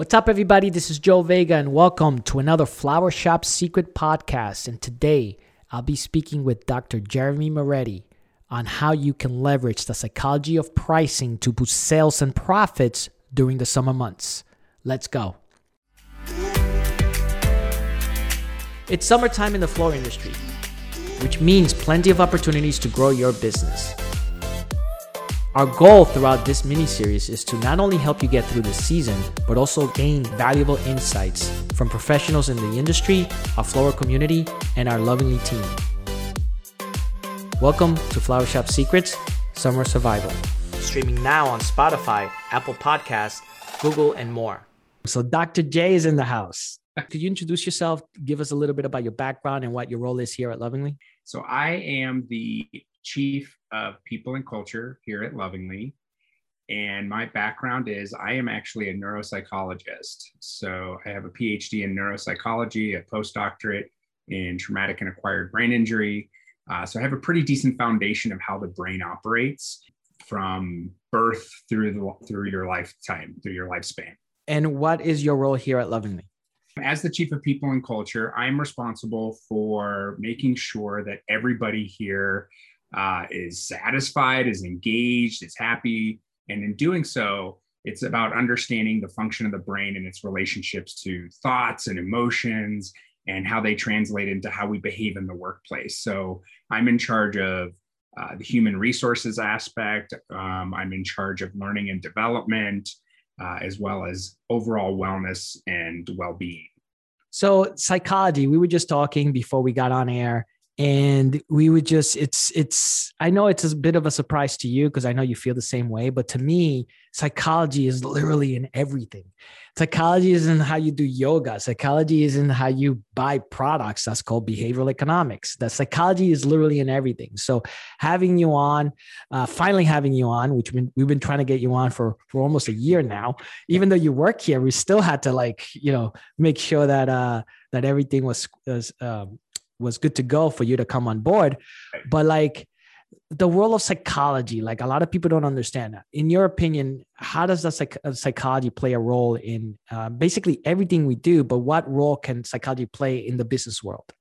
What's up, everybody? This is Joe Vega, and welcome to another Flower Shop Secret podcast. And today I'll be speaking with Dr. Jeremy Moretti on how you can leverage the psychology of pricing to boost sales and profits during the summer months. Let's go. It's summertime in the flower industry, which means plenty of opportunities to grow your business. Our goal throughout this mini series is to not only help you get through the season, but also gain valuable insights from professionals in the industry, our flower community, and our lovingly team. Welcome to Flower Shop Secrets Summer Survival. Streaming now on Spotify, Apple Podcasts, Google, and more. So, Dr. J is in the house. Could you introduce yourself? Give us a little bit about your background and what your role is here at Lovingly. So, I am the chief of people and culture here at Lovingly. And my background is I am actually a neuropsychologist. So I have a PhD in neuropsychology, a postdoctorate in traumatic and acquired brain injury. Uh, so I have a pretty decent foundation of how the brain operates from birth through the through your lifetime, through your lifespan. And what is your role here at Lovingly? As the chief of people and culture, I'm responsible for making sure that everybody here uh, is satisfied, is engaged, is happy. And in doing so, it's about understanding the function of the brain and its relationships to thoughts and emotions and how they translate into how we behave in the workplace. So I'm in charge of uh, the human resources aspect. Um, I'm in charge of learning and development, uh, as well as overall wellness and well being. So, psychology, we were just talking before we got on air and we would just it's it's i know it's a bit of a surprise to you because i know you feel the same way but to me psychology is literally in everything. Psychology is in how you do yoga. Psychology is in how you buy products. That's called behavioral economics. That psychology is literally in everything. So having you on uh, finally having you on which we've been trying to get you on for for almost a year now even though you work here we still had to like you know make sure that uh that everything was was um, was good to go for you to come on board. But like the world of psychology like a lot of people don't understand that. In your opinion how does the psych- psychology play a role in uh, basically everything we do but what role can psychology play in the business world?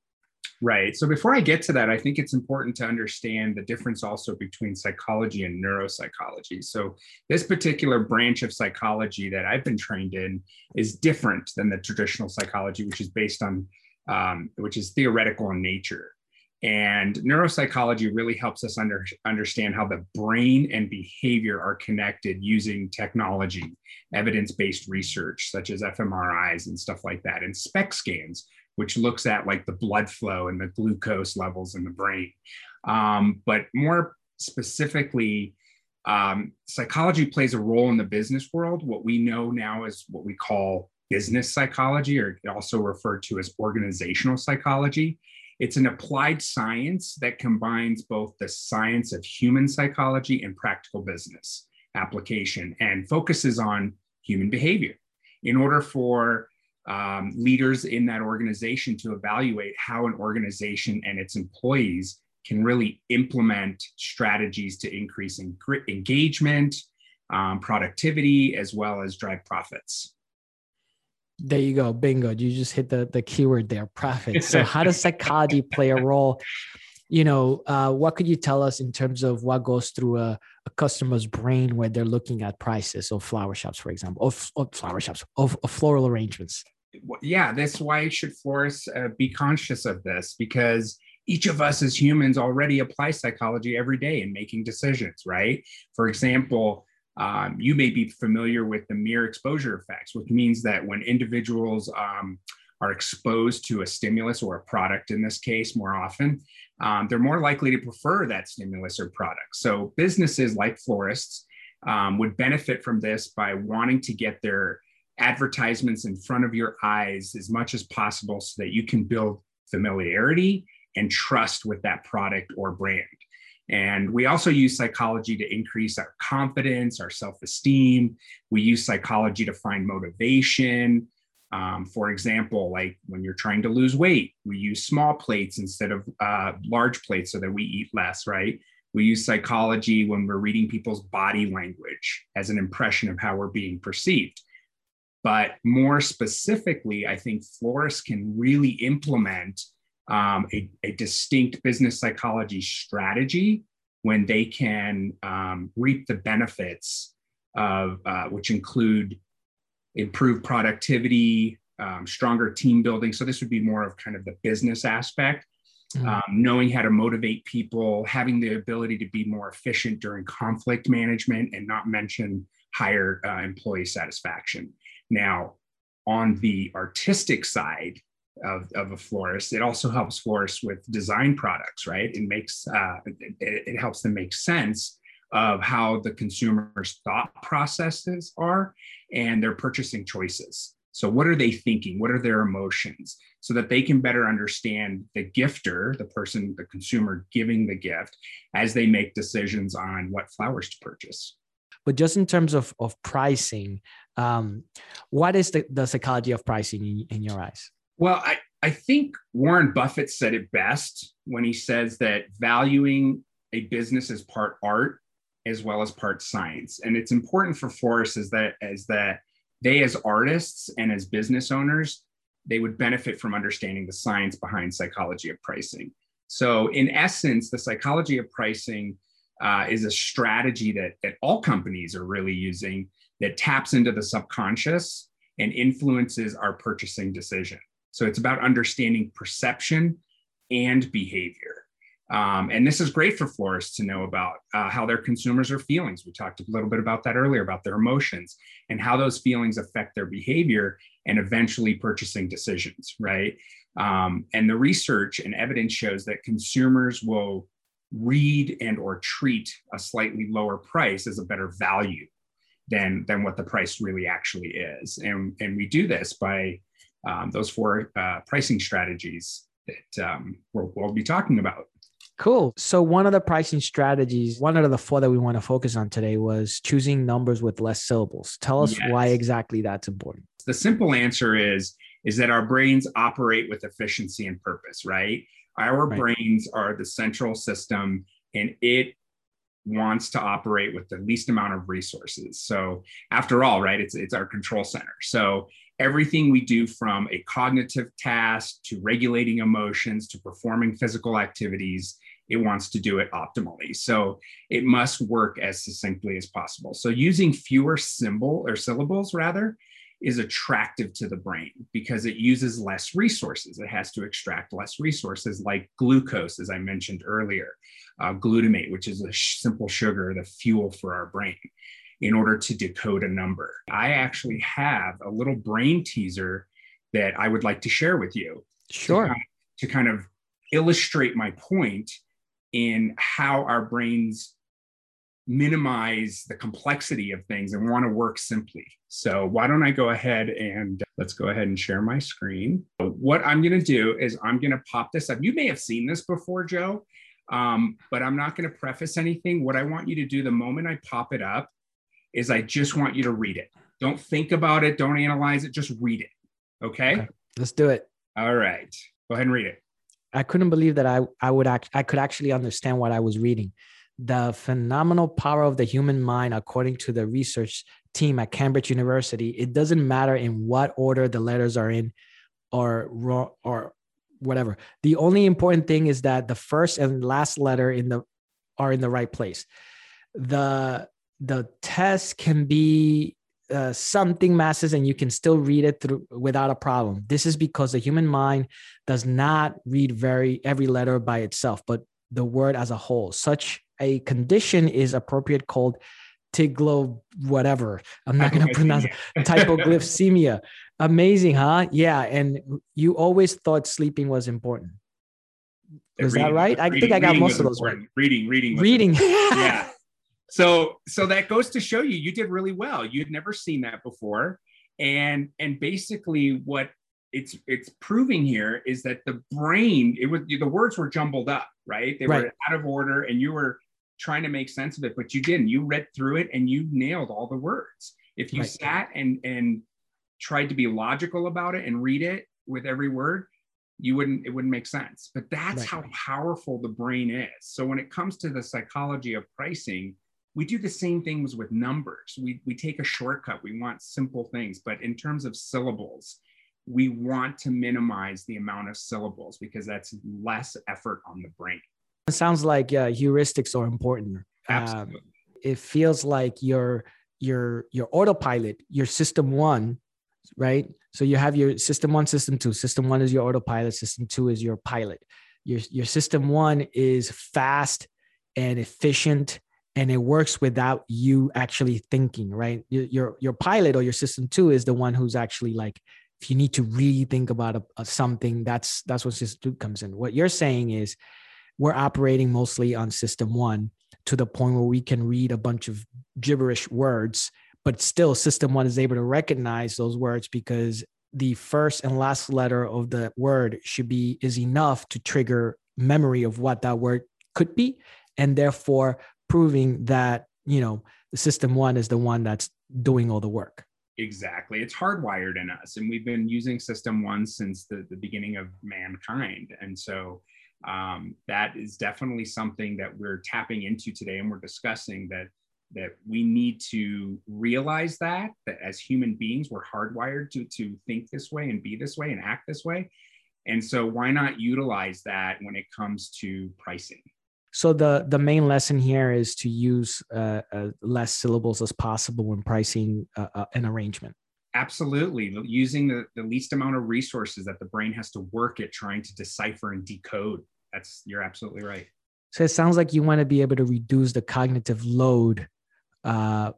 Right. So before i get to that i think it's important to understand the difference also between psychology and neuropsychology. So this particular branch of psychology that i've been trained in is different than the traditional psychology which is based on um, which is theoretical in nature. And neuropsychology really helps us under, understand how the brain and behavior are connected using technology, evidence based research, such as fMRIs and stuff like that, and SPECT scans, which looks at like the blood flow and the glucose levels in the brain. Um, but more specifically, um, psychology plays a role in the business world. What we know now is what we call business psychology, or also referred to as organizational psychology. It's an applied science that combines both the science of human psychology and practical business application and focuses on human behavior. In order for um, leaders in that organization to evaluate how an organization and its employees can really implement strategies to increase engagement, um, productivity, as well as drive profits. There you go. Bingo. You just hit the, the keyword there, profit. So how does psychology play a role? You know, uh, what could you tell us in terms of what goes through a, a customer's brain when they're looking at prices of flower shops, for example, of, of flower shops, of, of, floral arrangements? Yeah, that's why should florists uh, be conscious of this because each of us as humans already apply psychology every day in making decisions, right? For example, um, you may be familiar with the mere exposure effects, which means that when individuals um, are exposed to a stimulus or a product in this case more often, um, they're more likely to prefer that stimulus or product. So businesses like florists um, would benefit from this by wanting to get their advertisements in front of your eyes as much as possible so that you can build familiarity and trust with that product or brand. And we also use psychology to increase our confidence, our self esteem. We use psychology to find motivation. Um, for example, like when you're trying to lose weight, we use small plates instead of uh, large plates so that we eat less, right? We use psychology when we're reading people's body language as an impression of how we're being perceived. But more specifically, I think florists can really implement um, a, a, distinct business psychology strategy when they can um, reap the benefits of uh, which include improved productivity, um, stronger team building. So this would be more of kind of the business aspect. Mm-hmm. Um, knowing how to motivate people, having the ability to be more efficient during conflict management, and not mention higher uh, employee satisfaction. Now, on the artistic side of, of a florist, it also helps florists with design products, right? It makes uh, it, it helps them make sense of how the consumer's thought processes are and their purchasing choices. So, what are they thinking? What are their emotions? So that they can better understand the gifter, the person, the consumer giving the gift, as they make decisions on what flowers to purchase. But just in terms of, of pricing, um, what is the, the psychology of pricing in, in your eyes? Well, I, I think Warren Buffett said it best when he says that valuing a business is part art as well as part science. And it's important for florists is that as that they as artists and as business owners, they would benefit from understanding the science behind psychology of pricing. So in essence, the psychology of pricing uh, is a strategy that, that all companies are really using that taps into the subconscious and influences our purchasing decision. So it's about understanding perception and behavior. Um, and this is great for florists to know about uh, how their consumers are feeling. We talked a little bit about that earlier about their emotions and how those feelings affect their behavior and eventually purchasing decisions, right? Um, and the research and evidence shows that consumers will read and or treat a slightly lower price as a better value than than what the price really actually is. And and we do this by um, those four uh, pricing strategies that um, we'll, we'll be talking about. Cool. So one of the pricing strategies, one of the four that we want to focus on today was choosing numbers with less syllables. Tell us yes. why exactly that's important. The simple answer is is that our brains operate with efficiency and purpose, right? Our right. brains are the central system and it wants to operate with the least amount of resources. So after all, right, it's it's our control center. So everything we do from a cognitive task to regulating emotions to performing physical activities it wants to do it optimally. So it must work as succinctly as possible. So using fewer symbol or syllables rather is attractive to the brain because it uses less resources. It has to extract less resources like glucose, as I mentioned earlier, uh, glutamate, which is a simple sugar, the fuel for our brain in order to decode a number. I actually have a little brain teaser that I would like to share with you. Sure. To kind of, to kind of illustrate my point in how our brains minimize the complexity of things and want to work simply. So why don't I go ahead and let's go ahead and share my screen. What I'm going to do is I'm going to pop this up. You may have seen this before, Joe, um, but I'm not going to preface anything. What I want you to do the moment I pop it up is I just want you to read it. Don't think about it. Don't analyze it. Just read it. Okay. okay let's do it. All right. Go ahead and read it. I couldn't believe that I I would act I could actually understand what I was reading. The phenomenal power of the human mind, according to the research team at Cambridge University, it doesn't matter in what order the letters are in, or or whatever. The only important thing is that the first and last letter in the are in the right place. The the test can be uh, something masses and you can still read it through without a problem. This is because the human mind does not read very every letter by itself, but the word as a whole. Such a condition is appropriate called tiglo whatever. I'm not going to pronounce it. Typoglycemia. Amazing, huh? Yeah, and you always thought sleeping was important. Is that right? I think I got most of those right. Reading, reading, reading. yeah so so that goes to show you you did really well. You'd never seen that before. And and basically what it's it's proving here is that the brain it was the words were jumbled up right? They right. were out of order and you were trying to make sense of it but you didn't. You read through it and you nailed all the words. If you right. sat and and tried to be logical about it and read it with every word you wouldn't it wouldn't make sense. But that's right. how powerful the brain is. So when it comes to the psychology of pricing we do the same things with numbers. We, we take a shortcut. We want simple things. But in terms of syllables, we want to minimize the amount of syllables because that's less effort on the brain. It sounds like uh, heuristics are important. Absolutely. Um, it feels like your your your autopilot, your system one, right? So you have your system one, system two. System one is your autopilot. System two is your pilot. Your your system one is fast and efficient and it works without you actually thinking right? Your, your pilot or your system two is the one who's actually like if you need to really think about a, a something that's that's what system two comes in. What you're saying is we're operating mostly on system one to the point where we can read a bunch of gibberish words but still system one is able to recognize those words because the first and last letter of the word should be is enough to trigger memory of what that word could be. And therefore proving that you know the system one is the one that's doing all the work. Exactly. It's hardwired in us and we've been using system one since the, the beginning of mankind. And so um, that is definitely something that we're tapping into today and we're discussing that that we need to realize that that as human beings we're hardwired to to think this way and be this way and act this way. And so why not utilize that when it comes to pricing so the the main lesson here is to use uh, uh, less syllables as possible when pricing uh, uh, an arrangement. Absolutely, using the, the least amount of resources that the brain has to work at trying to decipher and decode. That's you're absolutely right. So it sounds like you want to be able to reduce the cognitive load uh,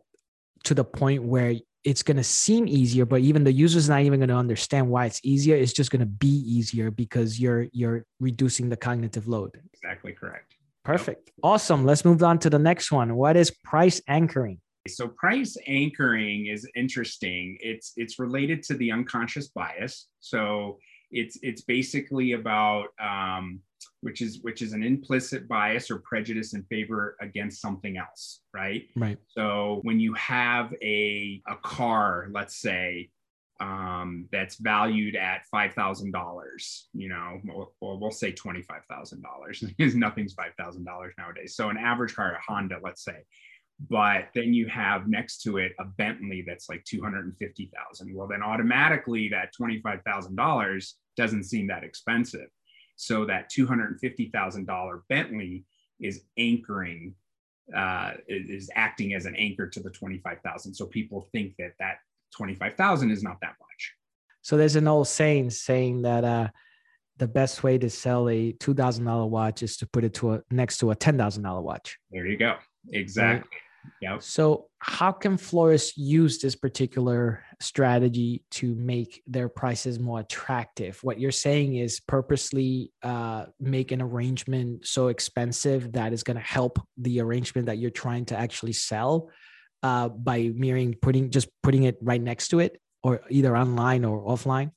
to the point where it's going to seem easier, but even the user's not even going to understand why it's easier. It's just going to be easier because you're you're reducing the cognitive load. Exactly correct. Perfect. Awesome. Let's move on to the next one. What is price anchoring? So price anchoring is interesting. It's it's related to the unconscious bias. So it's it's basically about um, which is which is an implicit bias or prejudice in favor against something else, right? Right. So when you have a a car, let's say, um, that's valued at five thousand dollars. You know, well, we'll say twenty five thousand dollars because nothing's five thousand dollars nowadays. So an average car, a Honda, let's say, but then you have next to it a Bentley that's like two hundred and fifty thousand. Well, then automatically that twenty five thousand dollars doesn't seem that expensive. So that two hundred and fifty thousand dollar Bentley is anchoring uh, is acting as an anchor to the 25,000. So people think that that 25,000 is not that much. So there's an old saying saying that uh, the best way to sell a $2,000 watch is to put it to a next to a $10,000 watch. There you go. Exactly. Right? Yep. So how can florists use this particular strategy to make their prices more attractive? What you're saying is purposely uh, make an arrangement so expensive that is going to help the arrangement that you're trying to actually sell uh, by mirroring putting just putting it right next to it or either online or offline?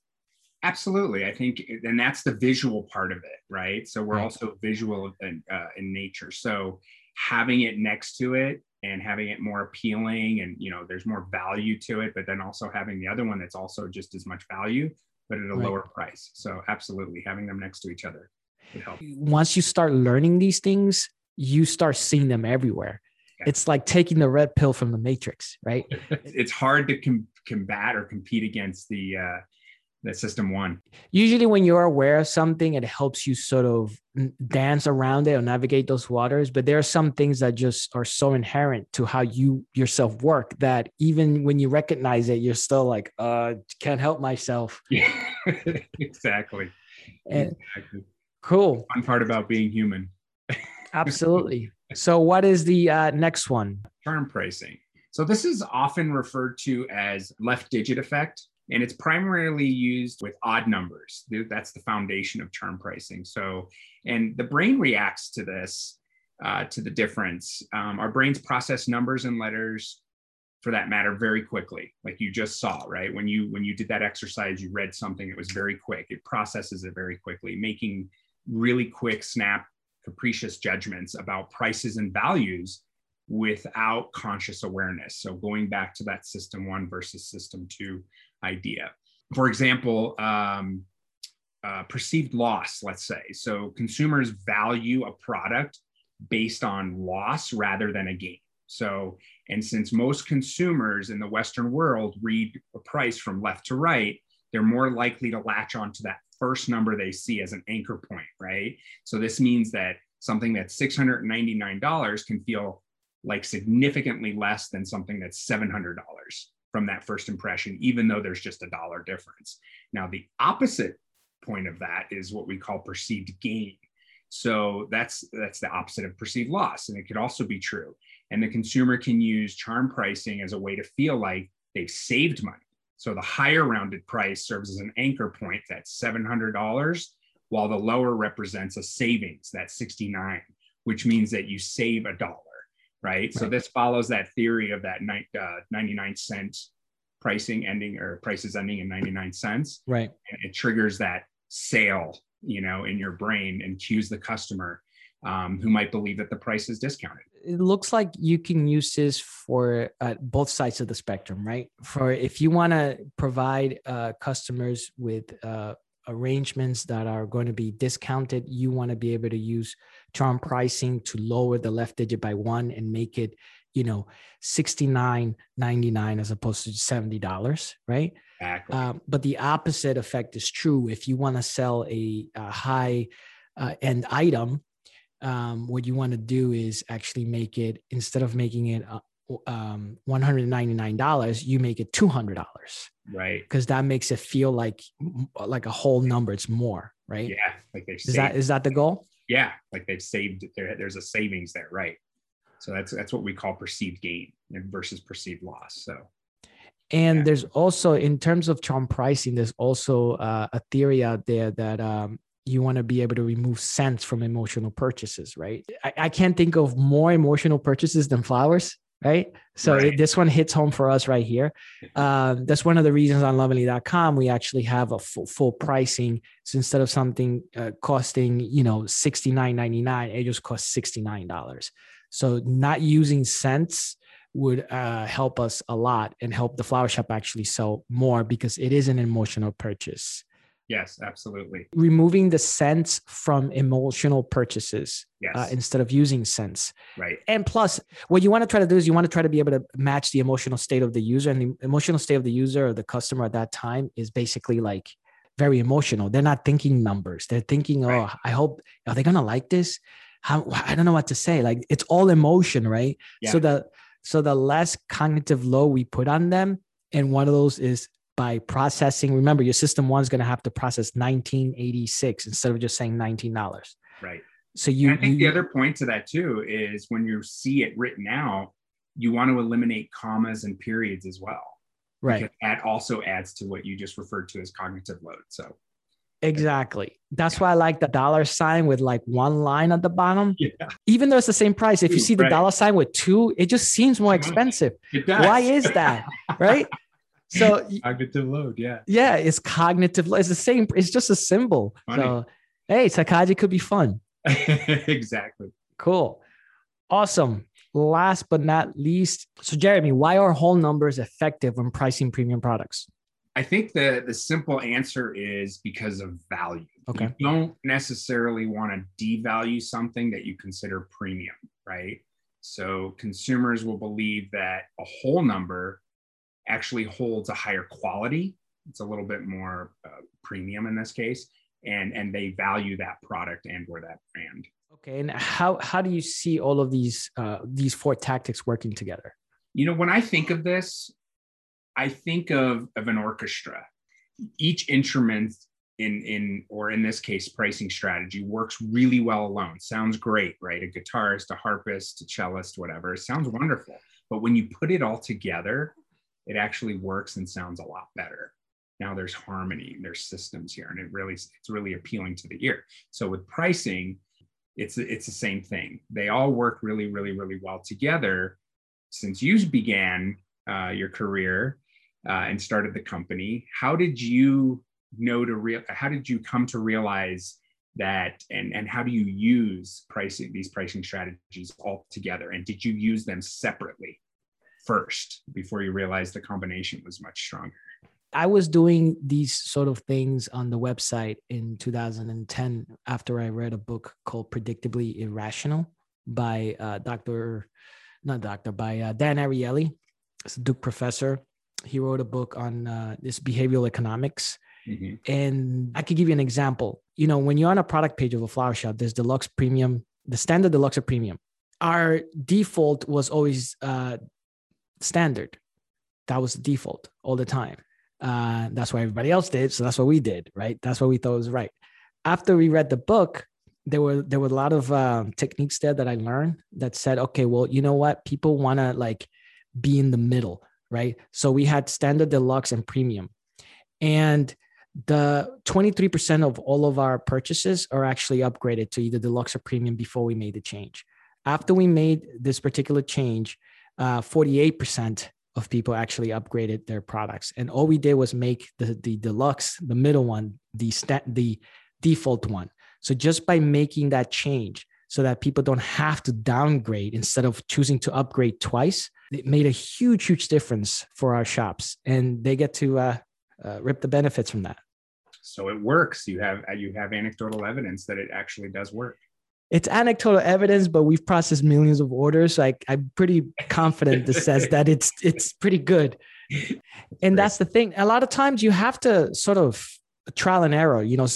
Absolutely. I think and that's the visual part of it right? So we're right. also visual in, uh, in nature. So having it next to it and having it more appealing and you know there's more value to it but then also having the other one that's also just as much value but at a right. lower price. So absolutely having them next to each other would help. Once you start learning these things you start seeing them everywhere it's like taking the red pill from the matrix right? It's hard to com- combat or compete against the uh the system one. Usually when you're aware of something it helps you sort of dance around it or navigate those waters but there are some things that just are so inherent to how you yourself work that even when you recognize it you're still like uh can't help myself. Yeah exactly. And, exactly. Cool. Fun part about being human. Absolutely so, what is the uh, next one? Charm pricing. So, this is often referred to as left digit effect, and it's primarily used with odd numbers. That's the foundation of charm pricing. So, and the brain reacts to this, uh, to the difference. Um, our brains process numbers and letters for that matter very quickly like you just saw right when you when you did that exercise you read something it was very quick it processes it very quickly making really quick snap capricious judgments about prices and values without conscious awareness. So, going back to that system one versus system two idea. For example, um, uh, perceived loss, let's say. So, consumers value a product based on loss rather than a gain. So, and since most consumers in the Western world read a price from left to right, they're more likely to latch onto that first number they see as an anchor point, right? So this means that something that's $699 can feel like significantly less than something that's $700 from that first impression, even though there's just a dollar difference. Now, the opposite point of that is what we call perceived gain. So that's that's the opposite of perceived loss, and it could also be true. And the consumer can use charm pricing as a way to feel like they've saved money. So the higher rounded price serves as an anchor point that's $700, while the lower represents a savings that's 69, which means that you save a dollar, right? right. So this follows that theory of that uh, 99 cent pricing ending or prices ending in 99 cents. Right. And it triggers that sale, you know, in your brain and cues the customer um, who might believe that the price is discounted. It looks like you can use this for uh, both sides of the spectrum, right? For if you want to provide uh, customers with uh, arrangements that are going to be discounted, you want to be able to use charm pricing to lower the left digit by one and make it, you know, sixty nine ninety nine as opposed to seventy dollars, right? Exactly. Um, but the opposite effect is true if you want to sell a, a high uh, end item um, what you want to do is actually make it instead of making it uh, um, $199 you make it $200 right. Because that makes it feel like like a whole number it's more right? Yeah like they is that is that the goal? Yeah like they've saved there there's a savings there right. So that's that's what we call perceived gain versus perceived loss so. And yeah. there's also in terms of charm pricing there's also uh, a theory out there that um, you want to be able to remove cents from emotional purchases, right? I, I can't think of more emotional purchases than flowers, right? So right. It, this one hits home for us right here. Uh, that's one of the reasons on lovingly.com we actually have a full, full pricing. So instead of something uh, costing, you know, $69.99, it just costs $69. So not using cents would uh, help us a lot and help the flower shop actually sell more because it is an emotional purchase. Yes, absolutely. Removing the cents from emotional purchases yes. uh, instead of using cents. Right. And plus, what you want to try to do is you want to try to be able to match the emotional state of the user. And the emotional state of the user or the customer at that time is basically like very emotional. They're not thinking numbers. They're thinking, oh, right. I hope, are they going to like this? How, I don't know what to say. Like it's all emotion, right? Yeah. So the, so the less cognitive load we put on them, and one of those is by processing. Remember, your system one is going to have to process 1986 instead of just saying $19. Right. So you. And I think you, the other point to that too is when you see it written out, you want to eliminate commas and periods as well. Right. That also adds to what you just referred to as cognitive load. So. Exactly. That's why I like the dollar sign with like one line at the bottom. Yeah. Even though it's the same price, if you see the right. dollar sign with two, it just seems more expensive. Why is that? right? So cognitive load, yeah. Yeah, it's cognitive load. It's the same, it's just a symbol. Funny. So hey, psychology could be fun. exactly. Cool. Awesome. Last but not least, so Jeremy, why are whole numbers effective when pricing premium products? I think the the simple answer is because of value. Okay. You don't necessarily want to devalue something that you consider premium, right? So consumers will believe that a whole number actually holds a higher quality. It's a little bit more uh, premium in this case, and and they value that product and or that brand. Okay, and how how do you see all of these uh, these four tactics working together? You know, when I think of this, I think of of an orchestra. Each instrument in in or in this case pricing strategy works really well alone sounds great right a guitarist a harpist a cellist whatever it sounds wonderful but when you put it all together it actually works and sounds a lot better. Now there's harmony, there's systems here, and it really it's really appealing to the ear. So with pricing, it's it's the same thing. They all work really, really, really well together. Since you began uh, your career uh, and started the company, how did you know to real? How did you come to realize that and and how do you use pricing these pricing strategies all together and did you use them separately first before you realized the combination was much stronger? I was doing these sort of things on the website in 2010 after I read a book called Predictably Irrational by uh, Dr. not doctor, by uh, Dan Ariely. It's a Duke professor. He wrote a book on uh, this behavioral economics. Mm-hmm. And I could give you an example. You know, when you're on a product page of a flower shop, there's deluxe premium, the standard deluxe or premium. Our default was always uh, standard. That was the default all the time. Uh, that's what everybody else did. So that's what we did, right? That's what we thought was right. After we read the book, there were there were a lot of um, techniques there that I learned that said, okay, well, you know what? People want to like be in the middle, right? So we had standard, deluxe, and premium, and the 23% of all of our purchases are actually upgraded to either deluxe or premium before we made the change. After we made this particular change, uh, 48% of people actually upgraded their products. And all we did was make the, the deluxe, the middle one, the, stat, the default one. So just by making that change so that people don't have to downgrade instead of choosing to upgrade twice, it made a huge, huge difference for our shops. And they get to uh, uh, rip the benefits from that. So it works. You have you have anecdotal evidence that it actually does work it's anecdotal evidence, but we've processed millions of orders. So I, I'm pretty confident this says that it's it's pretty good. And that's the thing. A lot of times you have to sort of trial and error. You know,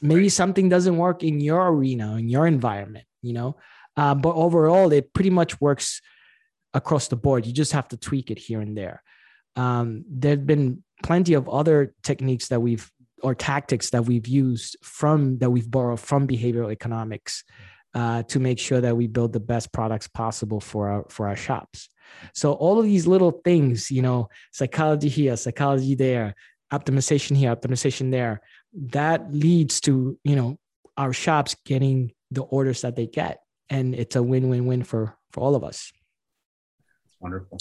maybe something doesn't work in your arena, in your environment. You know, uh, but overall, it pretty much works across the board. You just have to tweak it here and there. Um, there've been plenty of other techniques that we've or tactics that we've used from that we've borrowed from behavioral economics uh, to make sure that we build the best products possible for our for our shops. So all of these little things, you know, psychology here, psychology there, optimization here, optimization there, that leads to you know our shops getting the orders that they get, and it's a win-win-win for for all of us. Wonderful.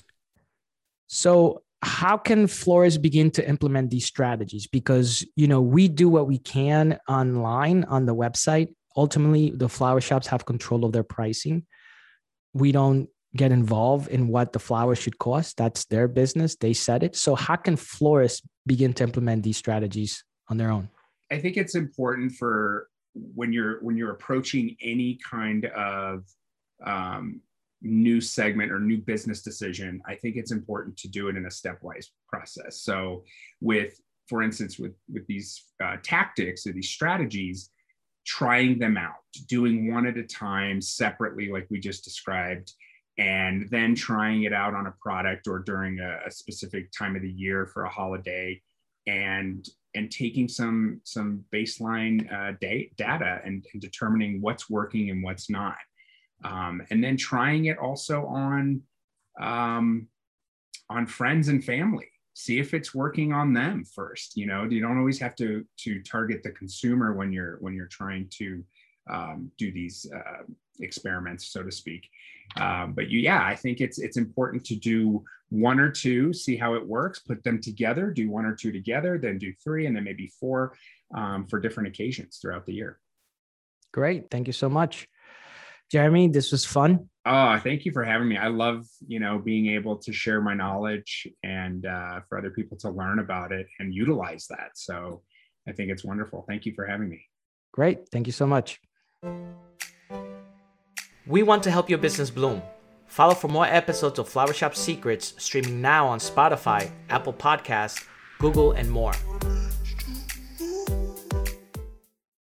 So how can florists begin to implement these strategies? Because you know we do what we can online on the website. Ultimately the flower shops have control of their pricing. We don't get involved in what the flowers should cost. That's their business. They set it. So how can florists begin to implement these strategies on their own? I think it's important for when you're when you're approaching any kind of um, new segment or new business decision, I think it's important to do it in a stepwise process. So, with, for instance, with with these uh, tactics or these strategies, trying them out, doing one at a time separately, like we just described, and then trying it out on a product or during a, a specific time of the year for a holiday, and and taking some some baseline uh, data and, and determining what's working and what's not um, and then trying it also on um, on friends and family. See if it's working on them first you know? You don't always have to to target the consumer when you're when you're trying to um, do these uh, experiments so to speak. Um, but you, yeah i think it's it's important to do one or two see how it works put them together do one or two together then do three and then maybe four um, for different occasions throughout the year. Great. Thank you so much Jeremy, this was fun. Oh, thank you for having me. I love, you know, being able to share my knowledge and uh, for other people to learn about it and utilize that. So I think it's wonderful. Thank you for having me. Great. Thank you so much. We want to help your business bloom. Follow for more episodes of Flower Shop Secrets streaming now on Spotify, Apple Podcasts, Google, and more.